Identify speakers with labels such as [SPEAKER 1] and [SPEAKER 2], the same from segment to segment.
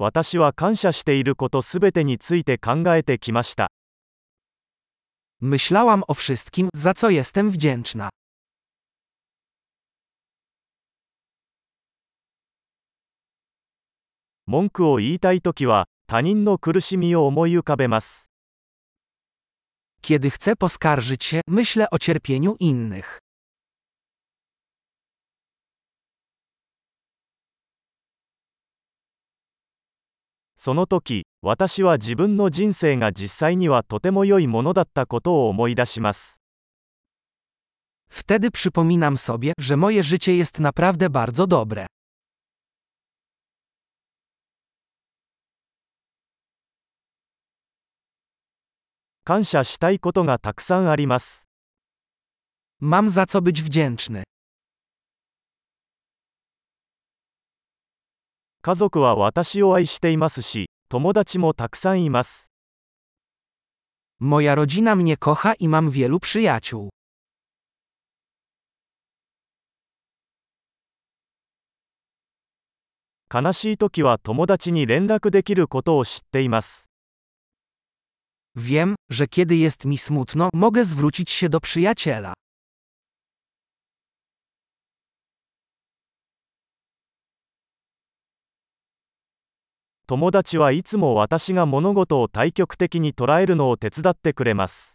[SPEAKER 1] 私は感謝していることすべてについて考えてきました。
[SPEAKER 2] Myślałam o wszystkim, za co jestem wdzięczna.
[SPEAKER 1] 文句を言いたいときは、他人の苦しみを思い浮かべます。
[SPEAKER 2] Kiedy chcę poskarżyć się, myślę o cierpieniu innych.
[SPEAKER 1] その時私は自分の人生が実際にはとても良いものだったことを思い出します
[SPEAKER 2] Wtedy przypominam sobie, że moje życie jest naprawdę bardzo dobre.
[SPEAKER 1] 感謝したいことがたくさんあります。
[SPEAKER 2] Mam za co być wdzięczny.
[SPEAKER 1] 家族は私を愛していますし、友達もたくさんいます。
[SPEAKER 2] Moja rodzina mnie kocha i mam wielu przyjaciół.
[SPEAKER 1] 悲しい時は友達に連絡できることを知っています。
[SPEAKER 2] Wiem, że kiedy jest mi smutno, mogę zwrócić się do przyjaciela.
[SPEAKER 1] 友達はいつも私が物事を対極的に捉えるのを手伝ってくれます。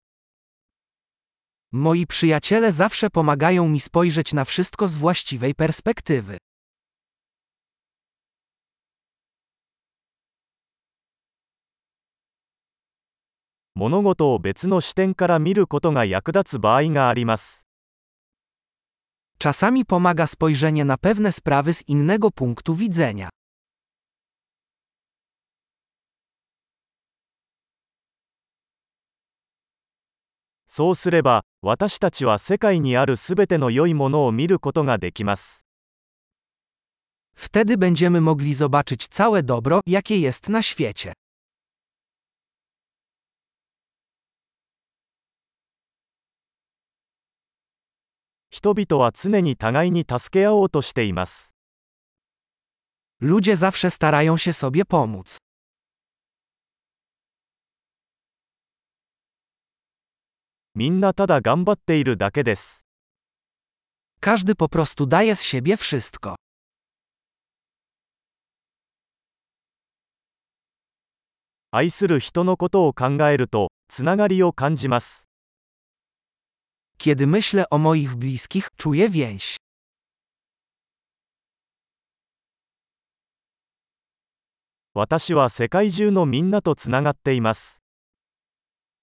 [SPEAKER 2] Moi przyjaciele zawsze pomagają mi spojrzeć na wszystko z właściwej perspektywy. Czasami pomaga spojrzenie na pewne sprawy z innego punktu widzenia.
[SPEAKER 1] そうすれば、私たちは世界にあるすべての良いものを見ることができます。
[SPEAKER 2] Wtedy będziemy mogli zobaczyć całe dobro, jakie jest na świecie. Ludzie zawsze starają się sobie pomóc.
[SPEAKER 1] みんなただ頑張っているだけです。
[SPEAKER 2] Każdy po prostu daje z siebie wszystko.
[SPEAKER 1] 愛する人のことを考えると、つながりを感じます。
[SPEAKER 2] Kiedy myślę o moich bliskich, czuję więź.
[SPEAKER 1] 私は世界中のみんなとつながっています。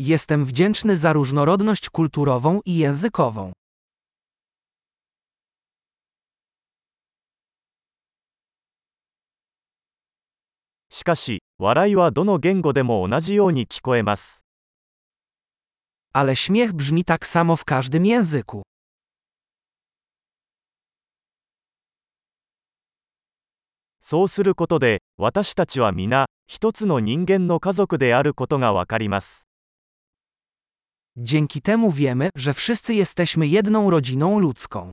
[SPEAKER 2] Jestem wdzięczny za różnorodność kulturową i językową. Ale śmiech brzmi tak samo w każdym języku.
[SPEAKER 1] そうすることで、私たちは皆、一つの人間の家族であることがわかります。
[SPEAKER 2] Dzięki temu wiemy, że wszyscy jesteśmy jedną rodziną ludzką.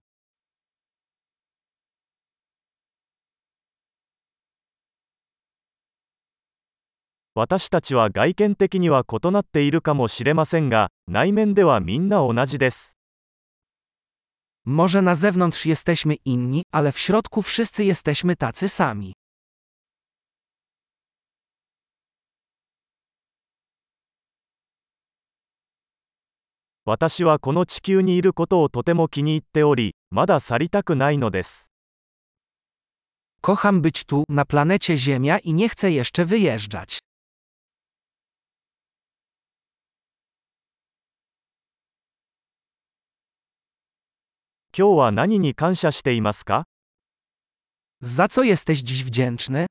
[SPEAKER 2] Może na zewnątrz jesteśmy inni, ale w środku wszyscy jesteśmy tacy sami.
[SPEAKER 1] 私はこの地球にいることをとても気に入っており、まだ去りたくないのです。
[SPEAKER 2] Kocham być tu, na planecie Ziemia i nie chcę jeszcze wyjeżdżać.
[SPEAKER 1] 今日は何に感謝していますか
[SPEAKER 2] Za co jesteś dziś wdzięczny?